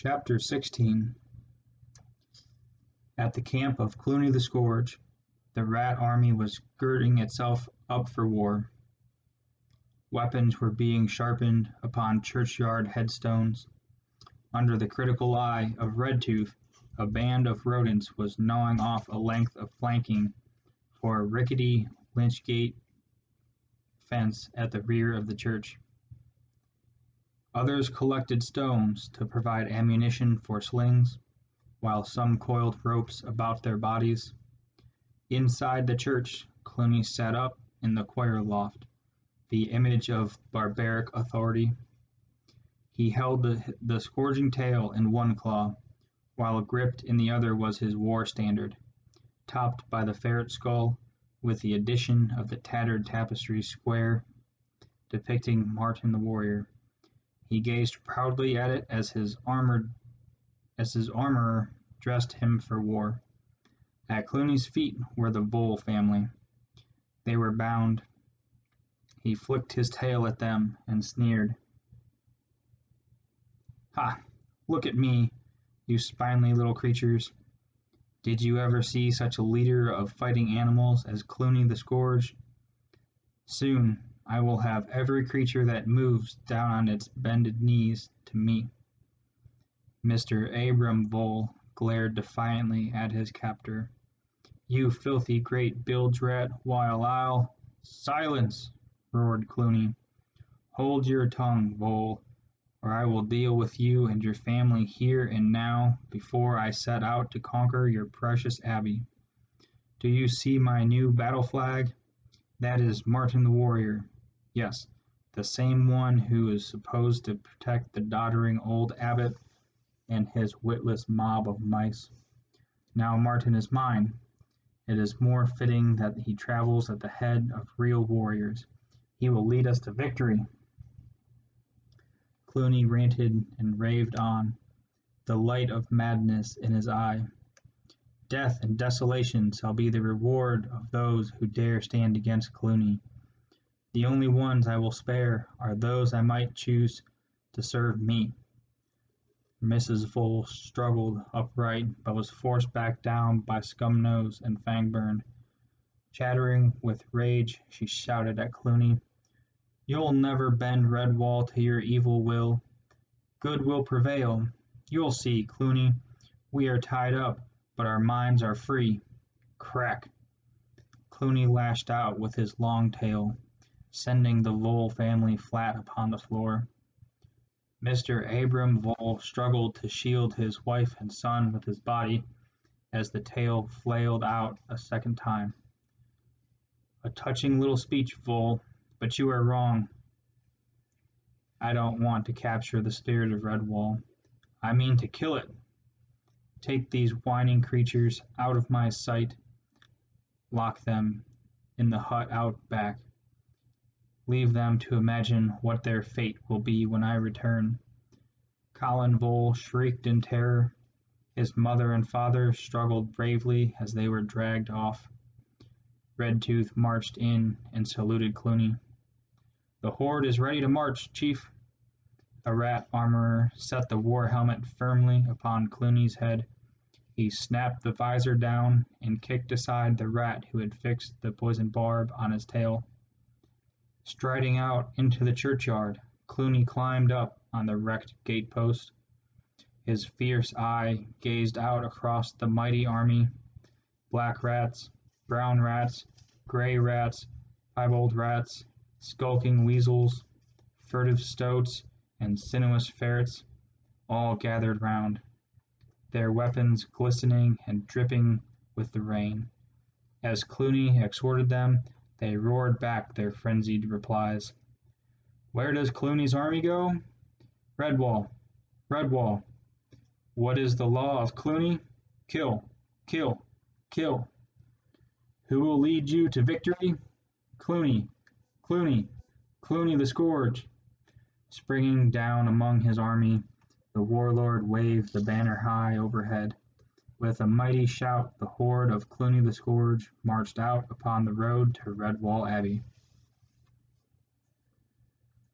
Chapter 16 At the camp of Cluny the Scourge, the rat army was girding itself up for war. Weapons were being sharpened upon churchyard headstones. Under the critical eye of Redtooth, a band of rodents was gnawing off a length of flanking for a rickety lych-gate fence at the rear of the church. Others collected stones to provide ammunition for slings, while some coiled ropes about their bodies. Inside the church, Cluny sat up in the choir loft, the image of barbaric authority. He held the, the scourging tail in one claw, while gripped in the other was his war standard, topped by the ferret skull, with the addition of the tattered tapestry square depicting Martin the warrior. He gazed proudly at it as his as his armorer dressed him for war. At Cluny's feet were the Vole family. They were bound. He flicked his tail at them and sneered. Ha! Look at me, you spindly little creatures. Did you ever see such a leader of fighting animals as Cluny the Scourge? Soon I will have every creature that moves down on its bended knees to me. Mr. Abram Vole glared defiantly at his captor. You filthy great bilge rat, while I'll... Silence! roared Cluny. Hold your tongue, Vole, or I will deal with you and your family here and now before I set out to conquer your precious abbey. Do you see my new battle flag? That is Martin the warrior. Yes, the same one who is supposed to protect the doddering old abbot and his witless mob of mice. Now Martin is mine. It is more fitting that he travels at the head of real warriors. He will lead us to victory. Cluny ranted and raved on, the light of madness in his eye. Death and desolation shall be the reward of those who dare stand against Cluny. The only ones I will spare are those I might choose to serve me. Mrs. Vole struggled upright, but was forced back down by Scumnose and Fangburn. Chattering with rage, she shouted at Cluny, You'll never bend Redwall to your evil will. Good will prevail. You'll see, Cluny. We are tied up, but our minds are free. Crack! Cluny lashed out with his long tail sending the Vole family flat upon the floor. Mr. Abram Vole struggled to shield his wife and son with his body as the tail flailed out a second time. A touching little speech, Vole, but you are wrong. I don't want to capture the spirit of Redwall. I mean to kill it. Take these whining creatures out of my sight. Lock them in the hut out back. Leave them to imagine what their fate will be when I return. Colin Vole shrieked in terror. His mother and father struggled bravely as they were dragged off. Redtooth marched in and saluted Cluny. The horde is ready to march, chief. A rat armorer set the war helmet firmly upon Cluny's head. He snapped the visor down and kicked aside the rat who had fixed the poisoned barb on his tail. Striding out into the churchyard, Cluny climbed up on the wrecked gatepost. His fierce eye gazed out across the mighty army. Black rats, brown rats, gray rats, piebald rats, skulking weasels, furtive stoats, and sinuous ferrets, all gathered round, their weapons glistening and dripping with the rain. As Cluny exhorted them, they roared back their frenzied replies. Where does Cluny's army go? Redwall. Redwall. What is the law of Cluny? Kill, kill, kill. Who will lead you to victory? Cluny, Cluny, Cluny the Scourge. Springing down among his army, the warlord waved the banner high overhead. With a mighty shout the horde of Cluny the Scourge marched out upon the road to Redwall Abbey.